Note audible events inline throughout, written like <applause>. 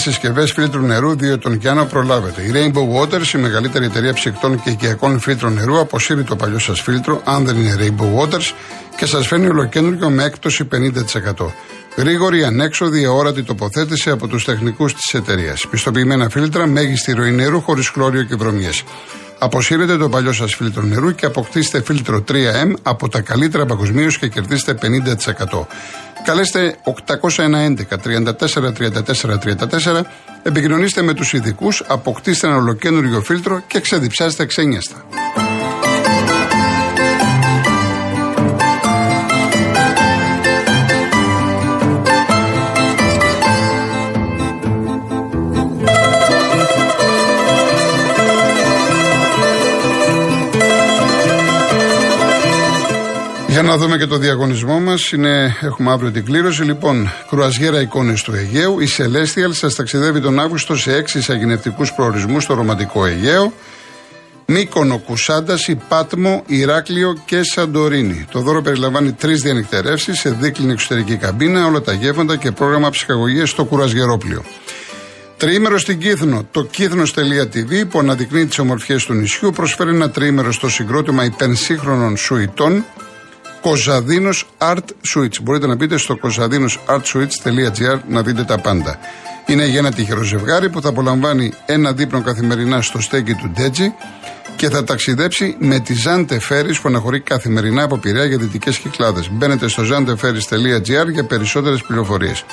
Αν έχετε συσκευές φίλτρου νερού 2 ετών και άνω, προλάβετε. Η Rainbow Waters, η μεγαλύτερη εταιρεία ψυκτών και οικιακών φίλτρων νερού, αποσύρει το παλιό σας φίλτρο, αν δεν είναι Rainbow Waters, και σας φέρνει ολοκέντρο με έκπτωση 50%. Γρήγορη, ανέξοδη, αόρατη τοποθέτηση από τους τεχνικούς της εταιρείας. Πιστοποιημένα φίλτρα, μέγιστη ροή νερού χωρίς χλώριο και βρωμιές. Αποσύρετε το παλιό σας φίλτρο νερού και αποκτήστε φίλτρο 3M από τα καλύτερα παγκοσμίως και κερδίστε 50%. Καλέστε 811 34 34 34, επικοινωνήστε με τους ειδικούς, αποκτήστε ένα ολοκένουργιο φίλτρο και ξεδιψάστε ξένιαστα. Για να δούμε και το διαγωνισμό μας. Έχουμε αύριο την κλήρωση. Λοιπόν, κρουαζιέρα εικόνες του Αιγαίου. Η Celestial σας ταξιδεύει τον Αύγουστο σε έξι εισαγηνευτικού προορισμούς στο ρομαντικό Αιγαίο. Μύκονο, Κουσάντας, Πάτμο, Ηράκλειο και Σαντορίνη. Το δώρο περιλαμβάνει τρεις διανυκτερεύσεις σε δίκλινη εξωτερική καμπίνα, όλα τα γεύματα και πρόγραμμα ψυχαγωγίας στο κουραζιερόπλιο. Τριήμερο στην Κύθνο. Το κύθνο.tv που αναδεικνύει τις ομορφιές του νησιού προσφέρει ένα τριήμερο στο συγκρότημα υπενσύγχρονων σουητών Κοζαδίνος Art Switch. Μπορείτε να μπείτε στο κοζαδίνοσartswitch.gr να δείτε τα πάντα. Είναι για ένα τυχερό ζευγάρι που θα απολαμβάνει ένα δείπνο καθημερινά στο στέκι του Ντέτζι και θα ταξιδέψει με τη Zante Ferris που αναχωρεί καθημερινά από Πειραιά για δυτικές κυκλάδες. Μπαίνετε στο zanteferris.gr για περισσότερες πληροφορίες.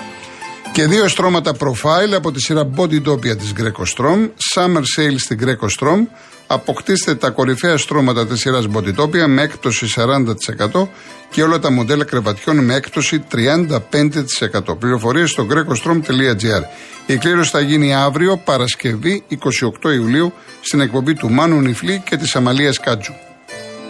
Και δύο στρώματα profile από τη σειρά Body Topia της Greco Strom, Summer Sale στην Greco Strom, Αποκτήστε τα κορυφαία στρώματα της σειράς Botitopia με έκπτωση 40% και όλα τα μοντέλα κρεβατιών με έκπτωση 35%. Πληροφορίες στο grecostrom.gr. Η κλήρωση θα γίνει αύριο, Παρασκευή 28 Ιουλίου, στην εκπομπή του Μάνου Νιφλή και της Αμαλίας Κάτζου.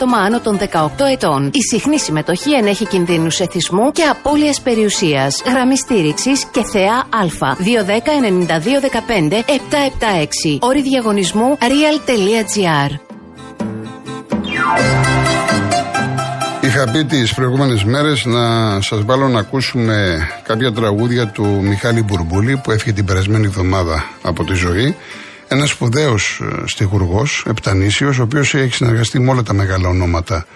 άτομα άνω των 18 ετών. Η συχνή συμμετοχή ενέχει κινδύνους εθισμού και απώλειας περιουσίας. Γραμμή στήριξης και θεά Α. 210-9215-776. Όρη διαγωνισμού real.gr. Είχα πει τις προηγούμενες μέρες να σας βάλω να ακούσουμε κάποια τραγούδια του Μιχάλη Μπουρμπούλη που έφυγε την περασμένη εβδομάδα από τη ζωή. Ένας σπουδαίος ε, στιχουργός, επτανήσιος, ο οποίος έχει συνεργαστεί με όλα τα μεγάλα ονόματα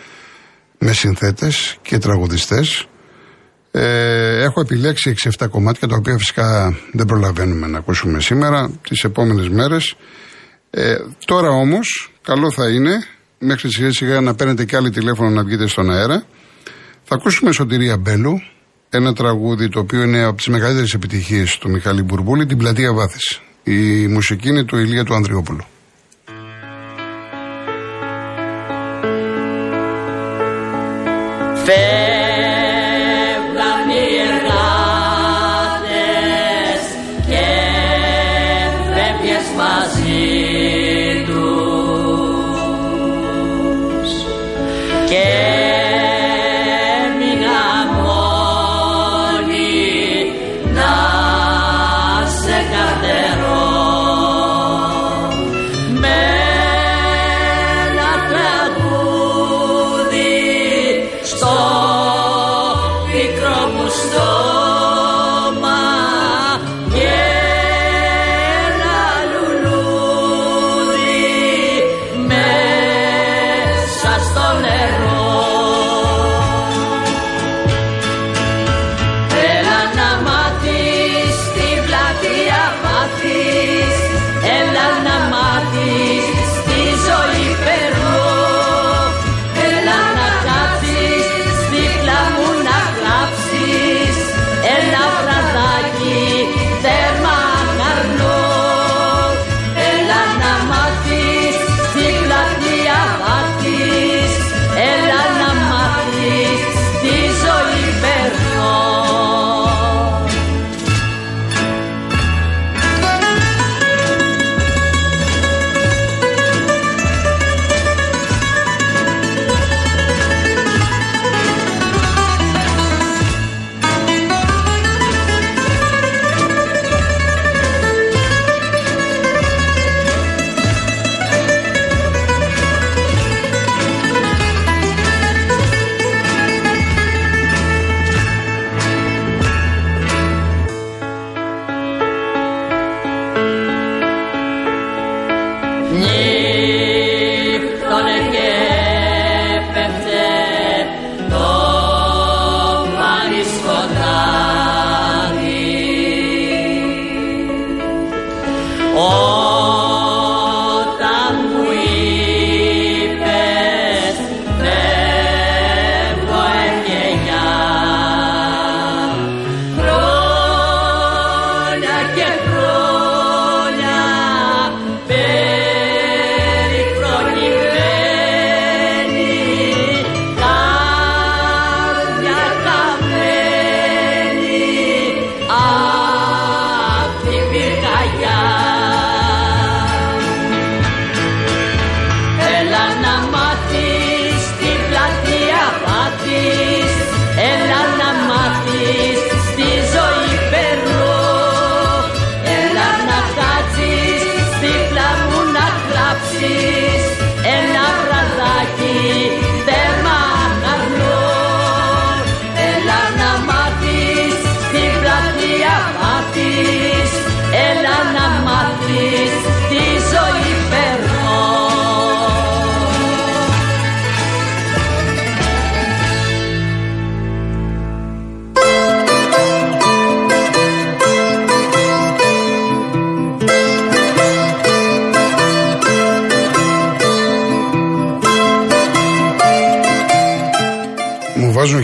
με συνθέτες και τραγουδιστές. Ε, έχω επιλέξει 6-7 κομμάτια τα οποία φυσικά δεν προλαβαίνουμε να ακούσουμε σήμερα, τις επόμενες μέρες. Ε, τώρα όμως, καλό θα είναι μέχρι σιγά σιγά να παίρνετε και άλλη τηλέφωνο να βγείτε στον αέρα. Θα ακούσουμε Σωτηρία Μπέλου, ένα τραγούδι το οποίο είναι από τις μεγαλύτερες επιτυχίες του Μιχάλη Μπουρμπούλη, την πλατεία Βάθηση. Η μουσική είναι του Ηλία του Ανδριόπουλου. στο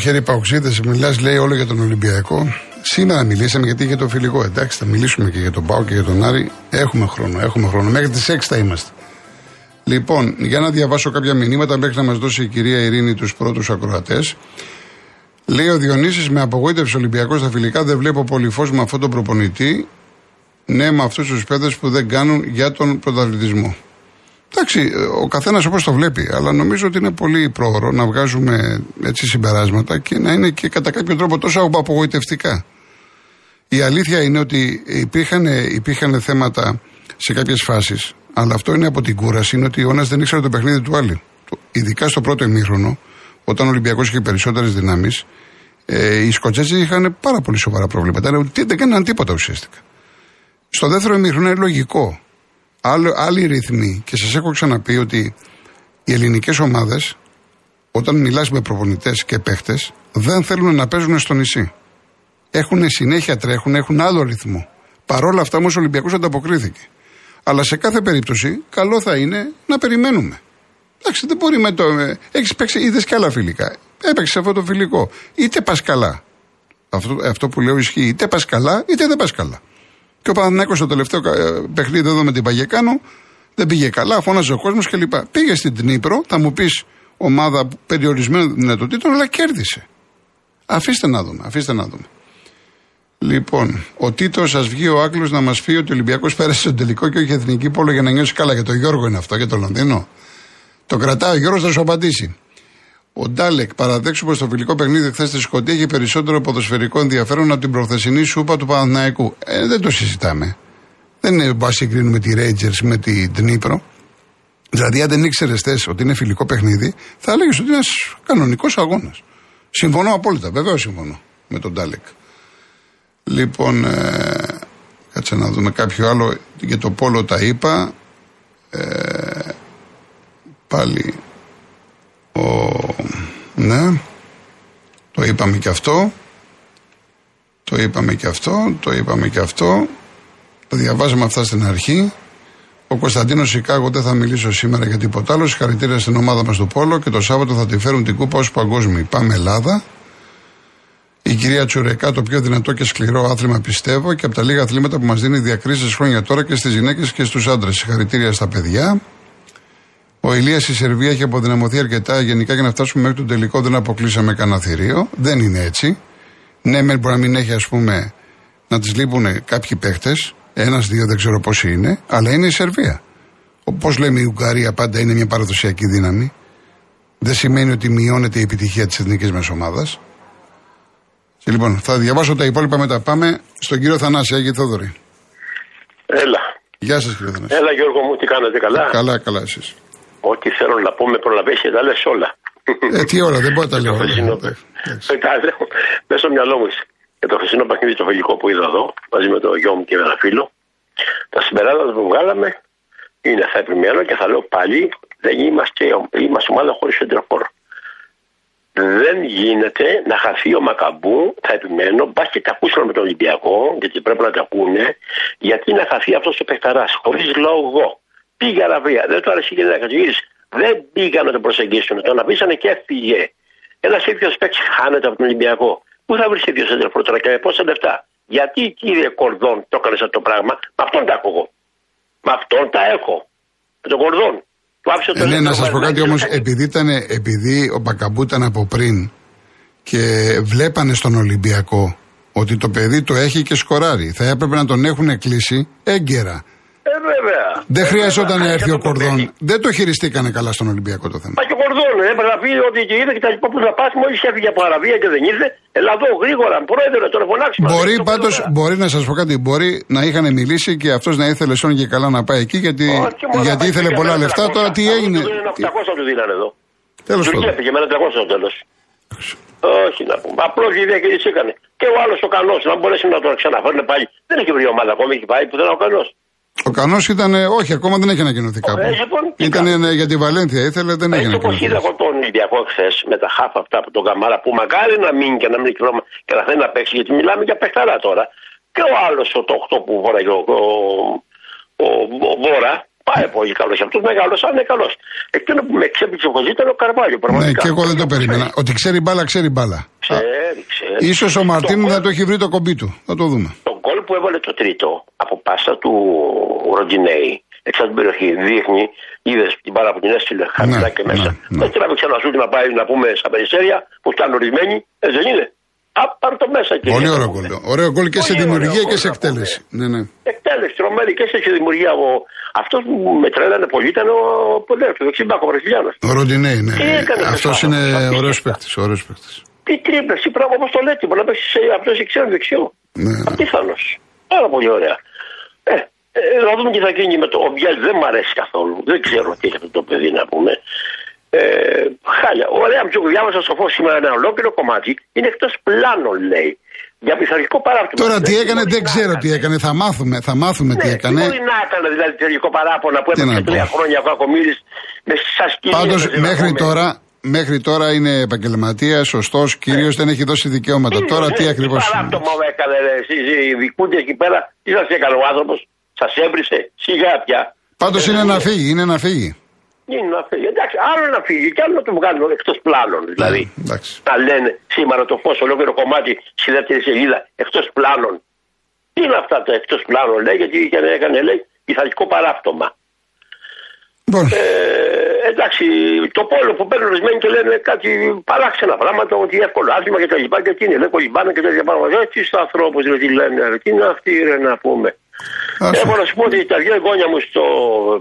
χέρι παουξίδε, μιλάς, λέει όλο για τον Ολυμπιακό. Σήμερα μιλήσαμε γιατί είχε το φιλικό. Εντάξει, θα μιλήσουμε και για τον Πάο και για τον Άρη. Έχουμε χρόνο, έχουμε χρόνο. Μέχρι τις 6 θα είμαστε. Λοιπόν, για να διαβάσω κάποια μηνύματα μέχρι να μας δώσει η κυρία Ειρήνη τους πρώτους ακροατές. Λέει ο Διονύσης με απογοήτευση Ολυμπιακός στα φιλικά. Δεν βλέπω πολύ φως με αυτόν τον προπονητή. Ναι, με αυτούς τους παίδε που δεν κάνουν για τον πρωταθλητισμό. Εντάξει, ο καθένας όπως το βλέπει, αλλά νομίζω ότι είναι πολύ πρόωρο να βγάζουμε έτσι συμπεράσματα και να είναι και κατά κάποιο τρόπο τόσο απογοητευτικά. Η αλήθεια είναι ότι υπήρχαν, υπήρχαν θέματα σε κάποιες φάσεις, αλλά αυτό είναι από την κούραση, είναι ότι ο ένας δεν ήξερε το παιχνίδι του άλλου. Ειδικά στο πρώτο ημίχρονο, όταν ο Ολυμπιακός είχε περισσότερες δυνάμεις, ε, οι Σκοτσέζοι είχαν πάρα πολύ σοβαρά προβλήματα. Δεν κάναν τίποτα ουσιαστικά. Στο δεύτερο ημίχρονο είναι λογικό άλλο, άλλοι ρυθμοί. Και σας έχω ξαναπεί ότι οι ελληνικές ομάδες, όταν μιλάς με προπονητές και παίχτες, δεν θέλουν να παίζουν στο νησί. Έχουν συνέχεια τρέχουν, έχουν άλλο ρυθμό. Παρόλα αυτά όμως ο Ολυμπιακός ανταποκρίθηκε. Αλλά σε κάθε περίπτωση, καλό θα είναι να περιμένουμε. Εντάξει, δεν μπορεί με το. Ε, Έχεις παίξει, είδες και άλλα φιλικά. Έπαιξες αυτό το φιλικό. Είτε πας καλά. Αυτό, αυτό που λέω ισχύει. Είτε πας καλά, είτε δεν πας καλά. Και ο Παναθηναϊκός στο τελευταίο ε, παιχνίδι εδώ με την Παγεκάνο δεν πήγε καλά, φώναζε ο κόσμος κλπ. Πήγε στην Τνίπρο, θα μου πεις ομάδα περιορισμένων δυνατοτήτων, αλλά κέρδισε. Αφήστε να δούμε, αφήστε να δούμε. Λοιπόν, ο Τίτος, σας βγει ο Άκλο να μας πει ότι ο Ολυμπιακός πέρασε στον τελικό και όχι εθνική πόλο για να νιώσει καλά. Για τον Γιώργο είναι αυτό, για το Λονδίνο. Το κρατάει ο Γιώργος, θα σου απαντήσει. Ο Ντάλεκ, παραδέξου πω το φιλικό παιχνίδι χθες στη Σκωτία έχει περισσότερο ποδοσφαιρικό ενδιαφέρον από την προθεσινή σούπα του Παναθηναϊκού. Ε, δεν το συζητάμε. Δεν είναι να συγκρίνουμε τη Rangers με την Τνίπρο. Δηλαδή, αν δεν ήξερες ότι είναι φιλικό παιχνίδι, θα έλεγες ότι είναι ένας κανονικός αγώνας. Συμφωνώ απόλυτα, βεβαίως συμφωνώ με τον Ντάλεκ. Λοιπόν, ε, κάτσε να δούμε κάποιο άλλο. Για το Πόλο τα είπα. Ε, πάλι ο ναι. Το είπαμε και αυτό. Το είπαμε και αυτό. Το είπαμε και αυτό. Το διαβάζαμε αυτά στην αρχή. Ο Κωνσταντίνος Σικάγο δεν θα μιλήσω σήμερα για τίποτα άλλο. Συγχαρητήρια στην ομάδα μας του Πόλο και το Σάββατο θα τη φέρουν την κούπα ως παγκόσμιοι. Πάμε Ελλάδα. Η κυρία Τσουρεκά, το πιο δυνατό και σκληρό άθλημα πιστεύω και από τα λίγα αθλήματα που μας δίνει διακρίσεις χρόνια τώρα και στις γυναίκες και στους άντρες. Συγχαρητήρια στα παιδιά. Ο Ηλίας στη Σερβία έχει αποδυναμωθεί αρκετά γενικά για να φτάσουμε μέχρι τον τελικό. Δεν αποκλείσαμε κανένα θηρίο. Δεν είναι έτσι. Ναι, μεν μπορεί να μην έχει, ας πούμε, να τη λείπουν κάποιοι παίχτες. Ένα-δύο δεν ξέρω πόσοι είναι, αλλά είναι η Σερβία. Όπω λέμε, η Ουγγαρία πάντα είναι μια παραδοσιακή δύναμη. Δεν σημαίνει ότι μειώνεται η επιτυχία της εθνικής μα ομάδα. Λοιπόν, θα διαβάσω τα υπόλοιπα μετά. Πάμε στον κύριο Θανάση, Άγιο Θόδωρη. Έλα. Γεια σας, κύριε Θανάση. Έλα, Γιώργο μου, τι κάνετε, καλά; Καλά, καλά, εσείς. Ό,τι θέλω να πω με προλαβαίνει και τα λες όλα. Ε, τι ώρα, δεν μπορεί να τα <laughs> λέω. όλα. Μέσα στο μυαλό μου για το χθεσινό παιχνίδι το φιλικό που είδα εδώ, μαζί με το γιο μου και με ένα φίλο. Τα συμπεράσματα που βγάλαμε είναι θα επιμένω και θα λέω πάλι δεν είμαστε, είμαστε ομάδα χωρίς εντροφόρο. Δεν γίνεται να χαθεί ο Μακαμπού, θα επιμένω, μπας και τα ακούσαμε με τον Ολυμπιακό, γιατί πρέπει να τα ακούνε, γιατί να χαθεί αυτός ο παιχταράς, χωρίς λόγο. Πήγε Αραβία, δεν το άρεσε και δεν Δεν πήγαν να το προσεγγίσουν, τον αφήσανε και έφυγε. Ένας τέτοιο παίκτη χάνεται από τον Ολυμπιακό. Πού θα βρεις τέτοιο σέντρο τώρα και με πόσα λεφτά; Γιατί κύριε Κορδόν το έκανες αυτό το πράγμα, με αυτόν τα έχω εγώ. Με αυτόν τα έχω. Με τον Κορδόν. ε, ναι, να σας πω κάτι όμως, επειδή, επειδή ο Μπακαμπού ήταν από πριν και βλέπανε στον Ολυμπιακό ότι το παιδί το έχει και σκοράρει. Θα έπρεπε να τον έχουν κλείσει έγκαιρα. Ε, βέβαια. Δεν ε, χρειαζόταν να έρθει ο Κορδόν. Δεν το χειριστήκανε καλά στον Ολυμπιακό το θέμα. Μα και ο Κορδόν ε, έπρεπε να πει ότι και είδε και τα λοιπά που θα πας. Μόλις έφυγε από Αραβία και δεν ήρθε. Ελά εδώ γρήγορα, πρόεδρε, τον φωνάξουμε. Μπορεί πάντως, μπορεί να σας πω κάτι, μπορεί να είχαν μιλήσει και αυτός να ήθελε σόν και καλά να πάει εκεί γιατί, γιατί ήθελε πολλά λεφτά. Τώρα τι έγινε; 800 του δίνανε εδώ. Τέλος πάντων. Πήγε με ένα 300 στο τέλος. Όχι να πούμε. Απλώς η διακρίση έκανε. Και ο άλλος ο Κανό να μπορέσει να τον ξαναφέρουν πάλι. Δεν έχει βρει ομάδα ακόμη, έχει πάει που δεν ο Κανό. Ο Κανός ήταν, όχι, ακόμα δεν έχει ανακοινωθεί κάπου. Ε, λοιπόν, ήταν ε, για τη Βαλένθια, ήθελε, δεν έχει ανακοινωθεί. είδα εγώ τον Ολυμπιακό χθες με τα χάφα αυτά από τον Καμάρα που μακάρι να μείνει και να μην και να θέλει να παίξει, γιατί μιλάμε για παιχταρά τώρα. Και ο άλλος, ο το 8 που φοράει ο, ο, ο, ο Βόρα, Πάει πολύ καλός. Αυτός μεγάλος, αν είναι καλός. Εκείνο που με ξέπληξε ο ήταν ο Καρβάλιο. Ναι, και εγώ δεν το περίμενα. Ότι ξέρει μπάλα, ξέρει μπάλα. Ξέρει, ξέρει. σω ο Μαρτίν δεν το έχει βρει το κομπί του. Θα το δούμε. Το γκολ που έβαλε το τρίτο από πάσα του Ροντινέη εξά την περιοχή δείχνει, είδες την μπάλα που την έστειλε χαμηλά ναι, και μέσα. Ναι, ναι. Δεν τράβηξε ένα σούτ να πάει να πούμε στα περιστέρια που φτάνουν ορισμένοι, έτσι δεν είναι. Α, πάρ το μέσα και. Πολύ ωραίο γκολ. Ωραίο γκολ και σε δημιουργία και σε εκτέλεση. Ναι, ναι. Εκτέλεση, τρομένη και σε δημιουργία. Ο... Αυτός που με τρέλανε πολύ ήταν ο Πολέο, ο δεξιμπάκο Βραζιλιάνος. Ο Ροντινέη, ναι. Αυτός είναι ωραίος παίκτης. Τι τρίπλε, τι πράγμα όπω το λέτε, μπορεί να παίξει αυτός εξαίρετο δεξιό. Ναι. Απίθανος. Πάρα πολύ ωραία. Ε, ε, να δούμε τι θα γίνει με το. Ο Μπιέλ δεν μ' αρέσει καθόλου. Δεν ξέρω τι έχει αυτό το παιδί να πούμε. Ε, χάλια. Ωραία, που διάβασα στο φως σήμερα ένα ολόκληρο κομμάτι. Είναι εκτός πλάνων, λέει. Για πειθαρχικό παράπτωμα. Τώρα τι έκανε, δεν ξέρω τι έκανε. Θα μάθουμε, θα μάθουμε ναι, τι έκανε. Δεν μπορεί να έκανε δηλαδή πειθαρχικό παράπονα που έπαιξε τρία χρόνια ο Κακομήρης με σα Πάντως μέχρι τώρα, μέχρι τώρα είναι επαγγελματίας, σωστός, κύριο, δεν έχει δώσει δικαιώματα. Τι, τώρα τι ακριβώς. Τι παράπτωμα έκανε, εσεί οι δικούντες εκεί πέρα, τι σας έκανε ο άνθρωπος. Σας έβρισε, σιγά πια. Πάντως ε, είναι να φύγει, είναι να φύγει. Είναι να φύγει. Εντάξει, άλλο να φύγει και άλλο να το βγάλουν εκτός πλάνων. Δηλαδή, ναι, να λένε σήμερα το φως, ολόκληρο κομμάτι στη δεύτερη σελίδα εκτός πλάνων. Τι είναι αυτά τα εκτός πλάνων, λέει, γιατί έκανε, λέει, πειθαρχικό παράπτωμα. Λοιπόν. Ε, εντάξει, το πόλο που παίρνουν ορισμένοι και λένε κάτι παράξενα πράγματα, ότι εύκολο άθλημα και τα λοιπά και τι είναι, λέει κολυμπάνε και τέτοια πράγματα. Έτσι στου ανθρώπους δηλαδή λένε, τι είναι αυτοί ρε να πούμε. Έχω να σου πω ότι τα δύο εγγόνια μου στο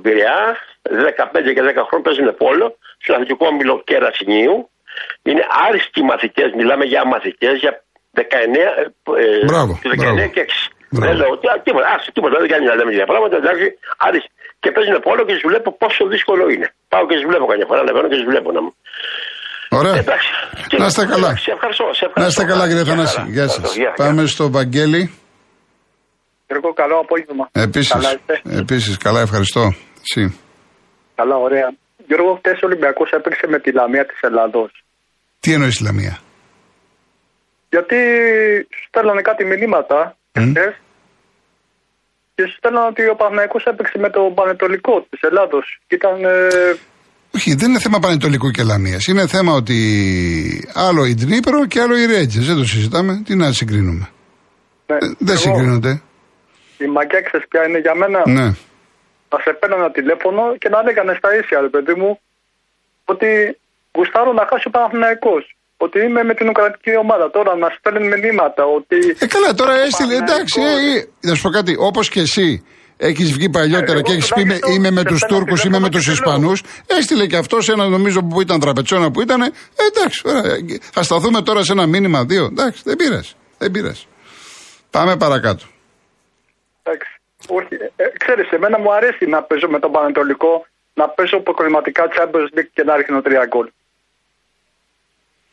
Πειραιά, 15 και 10 χρόνια παίζουν πόλο, στο αθλητικό όμιλο Κερασινίου. Είναι άριστοι μαθητές, μιλάμε για μαθητές, για 19, ε, μπράβο, 19 μπράβο. και 6. Δεν λέω τίποτα, ας, τίποτα, δεν κάνει να λέμε για πράγματα, εντάξει, άριστοι. Και παίζουν πόλο και τους βλέπω πόσο δύσκολο είναι. Πάω και τους βλέπω καμιά φορά, ανεβαίνω και τους βλέπω να μου. Ωραία. Εντάξει. Να είστε καλά. Σε ευχαριστώ, σε ευχαριστώ. Να είστε καλά, κύριε Θανάση. Γεια σας. Πάμε στο Βαγγέλη. Γιώργο, καλό απόγευμα. Επίσης, καλά επίσης, καλά, ευχαριστώ. Εσύ. Καλά, ωραία. Γιώργο, χτε ο Ολυμπιακός έπαιξε με τη Λαμία της Ελλάδος. Τι εννοείς τη Λαμία; Γιατί σου στέλνανε κάτι μηνύματα mm. Και σου στέλνανε ότι ο Παναγιακός έπαιξε με το Πανετολικό της Ελλάδος. Ήταν. Ε... Όχι, δεν είναι θέμα Πανετολικού και Λαμίας. Είναι θέμα ότι άλλο η Ντνίπρο και άλλο η Ρέτζες. Δεν το συζητάμε. Τι να συγκρίνουμε. Ναι, ε, δεν εγώ... συγκρίνονται η μαγιά ξέρεις ποια είναι για μένα; Ναι. Να σε ένα τηλέφωνο και να λέγανε στα ίσια, ρε παιδί μου, ότι γουστάρω να χάσει ο Παναθηναϊκός. Ότι είμαι με την Ουκρανική ομάδα. Τώρα να στέλνουν μηνύματα ότι. Ε, καλά, τώρα έστειλε. Εντάξει, ε, ε, να σου πω κάτι. Όπως και εσύ έχεις βγει παλιότερα ε, και έχεις πει είμαι με τους Τούρκους, είμαι με τους Ισπανούς. Έστειλε και αυτός ένα νομίζω που ήταν τραπετσόνα που ήταν. Ε, εντάξει, θα σταθούμε τώρα σε ένα μήνυμα δύο. Εντάξει, δεν πειράζει. Δεν πειράζει. Πάμε παρακάτω. Εντάξει. Όχι. Ε, ξέρεις, εμένα μου αρέσει να παίζω με τον Πανετολικό, να παίζω προκριματικά Champions League και να ρίχνω τρία γκολ.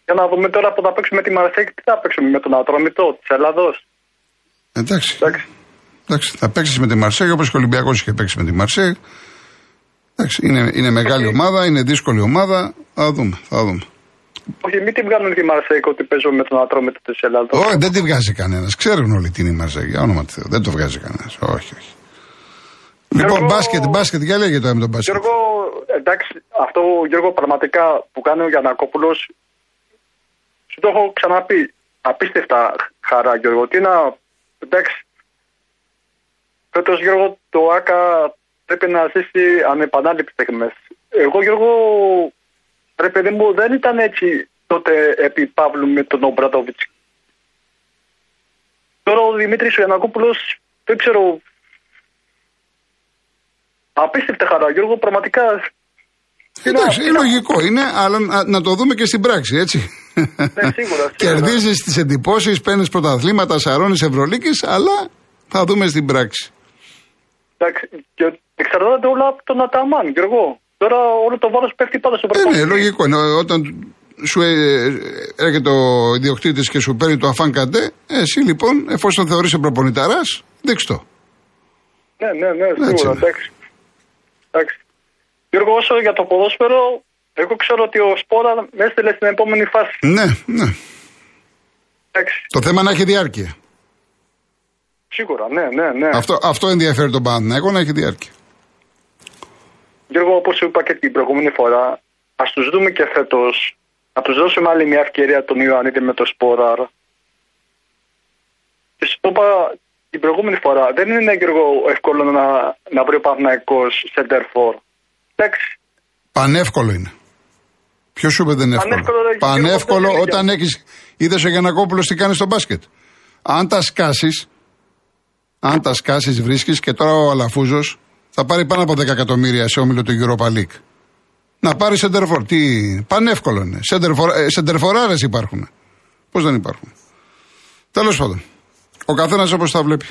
Για να δούμε τώρα που θα παίξουμε τη Μαρσέκ, τι θα παίξουμε με τον Ατρόμητο της Ελλάδος. Εντάξει. Εντάξει. Εντάξει. Θα παίξεις με τη Μαρσέγ όπως και ο Ολυμπιακός είχε παίξει με τη Μαρσέγ. Εντάξει, είναι, είναι μεγάλη ομάδα, είναι δύσκολη ομάδα. Θα δούμε. Θα δούμε. Όχι, μην τη βγάλουν τη Μαρσέικ ότι παίζω με τον ατρόμητο της Ελλάδα. Όχι, δεν τη βγάζει κανένας. Ξέρουν όλοι τι είναι η Μαρσέικ. Για όνομα του Θεού. Δεν το βγάζει κανένας. Όχι, όχι. Λοιπόν, μπάσκετ, μπάσκετ, για λέγε το με τον μπάσκετ. Γιώργο, εντάξει, αυτό Γιώργο πραγματικά που κάνει ο Γιανακόπουλο, σου το έχω ξαναπεί. Απίστευτα χαρά, Γιώργο. Τι να. Εντάξει. Φέτος, Γιώργο, το ΑΚΑ πρέπει να ζήσει ανεπανάληπτες στιγμές. Εγώ, Γιώργο, Ρε παιδί μου, δεν ήταν έτσι τότε επί Παύλου με τον Ομπρατόβιτ. Τώρα ο Δημήτρης Ιανακόπουλο, δεν ξέρω. Απίστευτα χαρά, Γιώργο, πραγματικά. Εντάξει, είναι λογικό είναι, αλλά να, το δούμε και στην πράξη, έτσι. Ναι, σίγουρα. Κερδίζεις τις εντυπώσεις, παίρνεις πρωταθλήματα, σαρώνεις Ευρωλίκης, αλλά θα δούμε στην πράξη. Εντάξει, και εξαρτάται όλα από τον Αταμάν, Γιώργο. Τώρα όλο το βάρος πέφτει πάντα στο προπονητή. Ε, ναι, λογικό. Είναι. Όταν σου ε, έρχεται ο ιδιοκτήτης και σου παίρνει το αφάν καντέ, εσύ λοιπόν, εφόσον θεωρείσαι προπονηταράς, δείξ το. Ναι, ναι, ναι, σίγουρα. Εντάξει. εντάξει. Γιώργο, όσο για το ποδόσφαιρο, εγώ ξέρω ότι ο Σπόρα με έστειλε στην επόμενη φάση. Ναι, ναι. Εντάξει. Το θέμα να έχει διάρκεια. Σίγουρα, ναι, ναι, ναι. Αυτό, αυτό ενδιαφέρει τον Παναθηναϊκό να έχει διάρκεια. Γιώργο, όπως είπα και την προηγούμενη φορά, ας τους δούμε και φέτος. Να τους δώσουμε άλλη μια ευκαιρία τον Ιωαννίτη με το Σπόραρ. Και σου το είπα την προηγούμενη φορά, δεν είναι Γιώργο εύκολο να, να βρει ο Παναγικό Σεντερφόρ. Εντάξει. Πανεύκολο είναι. Ποιος σου είπε δεν είναι εύκολο; Πανεύκολο, ρε, Πανεύκολο κύριε όταν έχει. Είδες ο Γιανακόπουλος τι κάνεις στο μπάσκετ; Αν τα σκάσεις, αν τα σκάσεις, βρίσκεις και τώρα ο Αλαφούζος θα πάρει πάνω από 10 εκατομμύρια σε όμιλο του Europa League. Να πάρεις σεντερφόρ. Τι. Πανεύκολο είναι. Σεντερφοράρε υπάρχουν. Πώς δεν υπάρχουν; Τέλος πάντων. Ο καθένας όπως τα βλέπει.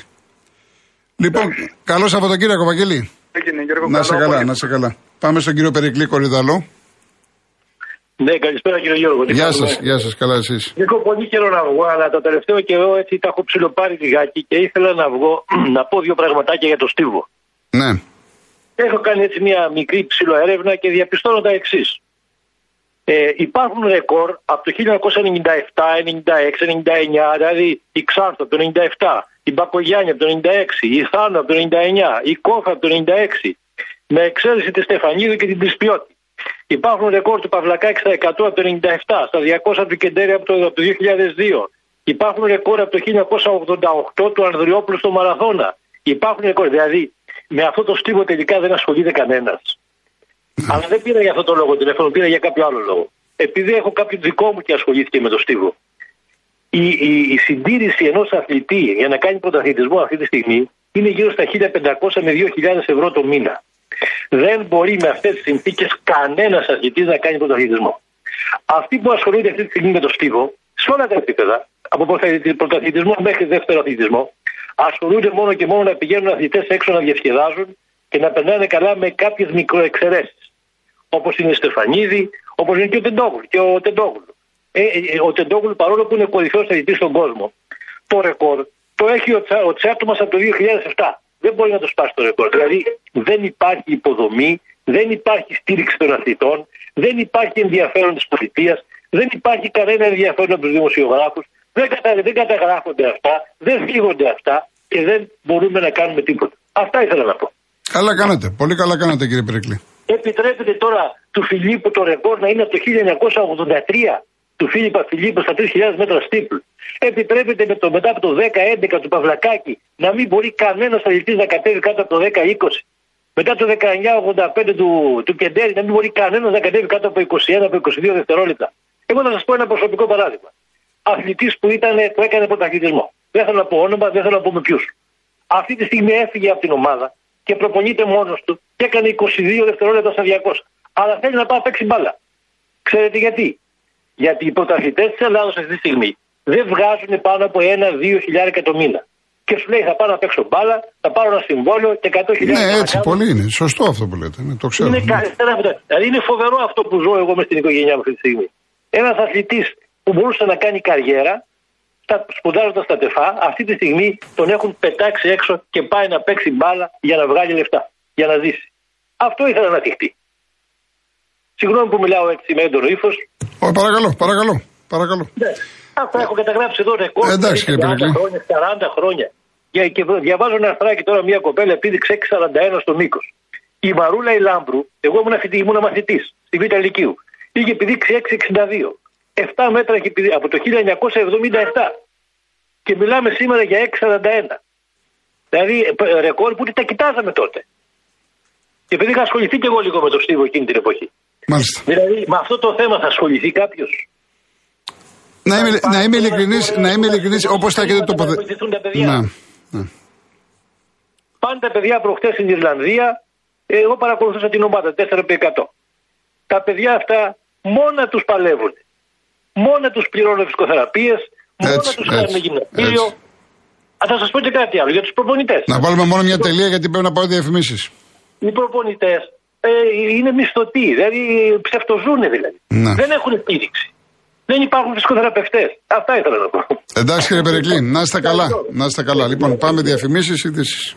Λοιπόν, καλό Σαββατοκύριακο, Βαγγέλη. Έγινε, Γιώργο, Να σε καλό καλά, απόγευμα. να σε καλά. Πάμε στον κύριο Περικλή Κορυδαλό. Ναι, καλησπέρα κύριε Γιώργο. Τι Γεια κάνουμε; σας, γεια σας, καλά εσείς. Έχω πολύ καιρό να βγω, αλλά το τελευταίο καιρό έτσι τα έχω ψιλοπάρει λιγάκι και ήθελα να βγω <clears throat> να πω δύο πραγματάκια για το Στίβο. Ναι. Έχω κάνει έτσι μια μικρή ψιλοέρευνα και διαπιστώνω τα εξής. Ε, υπάρχουν ρεκόρ από το 1997, 96, 99, δηλαδή η Ξάρθο από το 97, η Μπακογιάννη από το 96, η Θάνο από το 99, η Κόφα από το 96, με εξαίρεση τη Στεφανίδου και την Τρισπιώτη. Υπάρχουν ρεκόρ του Παυλακάκη στα 100 από το 97, στα 200 του Κεντέρη από το, από το 2002. Υπάρχουν ρεκόρ από το 1988 του Ανδριόπουλου στο Μαραθώνα. Υπάρχουν ρεκόρ. Δηλαδή, με αυτό το στίβο τελικά δεν ασχολείται κανένας. <laughs> Αλλά δεν πήρα για αυτό το λόγο τηλέφωνο, πήρα για κάποιο άλλο λόγο. Επειδή έχω κάποιο δικό μου και ασχολήθηκε με το στίβο. Η, η, η συντήρηση ενός αθλητή για να κάνει πρωταθλητισμό αυτή τη στιγμή είναι γύρω στα 1500 με 2000 ευρώ το μήνα. Δεν μπορεί με αυτές τις συνθήκες κανένας αθλητής να κάνει πρωταθλητισμό. Αυτοί που ασχολούνται αυτή τη στιγμή με το στίβο, σε όλα τα επίπεδα, από πρωταθλητισμό μέχρι δεύτερο αθλητισμό, ασχολούνται μόνο και μόνο να πηγαίνουν αθλητές έξω να διασκεδάζουν και να περνάνε καλά με κάποιες μικροεξαιρέσεις. Όπως είναι η Στεφανίδη, όπως είναι και ο Τεντόγλου. Και ο Τεντόγλου. Ε, ε, ο Τεντόγλου, παρόλο που είναι κορυφαίος αθλητής στον κόσμο, το ρεκόρ το έχει ο, τσα, ο Τσέρτο μα από το 2007. Δεν μπορεί να το σπάσει το ρεκόρ. Δηλαδή δεν υπάρχει υποδομή, δεν υπάρχει στήριξη των αθλητών, δεν υπάρχει ενδιαφέρον της πολιτείας, δεν υπάρχει κανένα ενδιαφέρον από τους δημοσιογράφους, δεν, κατα, δεν καταγράφονται αυτά, δεν φύγονται αυτά και δεν μπορούμε να κάνουμε τίποτα. Αυτά ήθελα να πω. Καλά κάνατε. Πολύ καλά κάνατε, κύριε Περικλή. Επιτρέπεται τώρα του Φιλίππου το ρεκόρ να είναι από το 1983 του Φίλιππα Φιλίππου στα 3.000 μέτρα στύπλου. Επιτρέπεται με το, μετά από το 10-11 του Παυλακάκη να μην μπορεί κανένας αθλητής να κατέβει κάτω από το 10-20. Μετά το 19-85 του, του Κεντέρι να μην μπορεί κανένας να κατέβει κάτω από 21 από 22 δευτερόλεπτα. Εγώ θα σας πω ένα προσωπικό παράδειγμα. Αθλητής που, ήταν, που έκανε πρωταθλητισμό. Δεν θέλω να πω όνομα, δεν θέλω να πω με ποιους. Αυτή τη στιγμή έφυγε από την ομάδα και προπονείται μόνος του και έκανε 22 δευτερόλεπτα στα 200. Αλλά θέλει να πάει να παίξει μπάλα. Ξέρετε γιατί; Γιατί οι πρωταθλητές της Ελλάδα αυτή τη στιγμή δεν βγάζουν πάνω από ένα-δύο χιλιάρικα το μήνα. Και σου λέει θα πάω να παίξω μπάλα, θα πάρω ένα συμβόλαιο και 100 χιλιάρικα. Ναι, έτσι, πολύ είναι. Σωστό αυτό που λέτε. Ναι, το ξέρω. Είναι ναι. καλύτερα από τα- Δηλαδή είναι φοβερό αυτό που ζω εγώ μες στην οικογένειά μου αυτή τη στιγμή. Ένας αθλητής που μπορούσε να κάνει καριέρα, σπουδάζοντας τα τεφά, αυτή τη στιγμή τον έχουν πετάξει έξω και πάει να παίξει μπάλα για να βγάλει λεφτά, για να ζήσει. Αυτό ήθελα να θυχτεί. Συγγνώμη που μιλάω έτσι με έντονο ύφος. Ω, παρακαλώ, παρακαλώ. παρακαλώ. Ναι. Αυτά έχω καταγράψει εδώ ρεκόρ. Εντάξει, κύριε 40 Περικλή. χρόνια, 40 χρόνια. Και, και διαβάζω ένα αρθράκι τώρα μια κοπέλα επίδειξε 6,41 στο μήκος. Η Μαρούλα η Λάμπρου, εγώ ήμουν, φοιτή, ήμουν μαθητής στη Β' Λυκείου. Είχε επιδείξει 6,62. 7 μέτρα έχει επιδείξει από το 1977. Και μιλάμε σήμερα για 6,41. Δηλαδή ε, ρεκόρ που τα κοιτάζαμε τότε. Και επειδή είχα ασχοληθεί και εγώ λίγο με το Στίβο εκείνη την εποχή. Μάλιστα. Δηλαδή με αυτό το θέμα θα ασχοληθεί κάποιος; Να είμαι, να είμαι ειλικρινής, να είμαι ειλικρινής, όπως θα έχετε Να τοποθετήσει. βοηθηθούν τα παιδιά. Ναι, ναι. Πάνε τα παιδιά προχτές στην Ιρλανδία. ε, Εγώ παρακολουθούσα την ομάδα 4x100. Τα παιδιά αυτά μόνα τους παλεύουν. Μόνα τους πληρώνουν φυσικοθεραπείες. Μόνα Έτσι, τους κάνουν έτσι, γυμναστήριο. έτσι. Α, θα σας πω και κάτι άλλο για τους προπονητές. Να βάλουμε μόνο μια τελεία γιατί πρέπει να πάω διαφημίσεις. Οι προπονητές ε, είναι μισθωτοί, δηλαδή ψευτοζούν δηλαδή. Ναι. Δεν έχουν επίδειξη. Δεν υπάρχουν φυσικοθεραπευτές. Αυτά ήθελα να πω. Εντάξει κύριε Περικλή, να είστε καλά. Να είστε καλά. Λοιπόν, πάμε διαφημίσεις, ειδήσεις.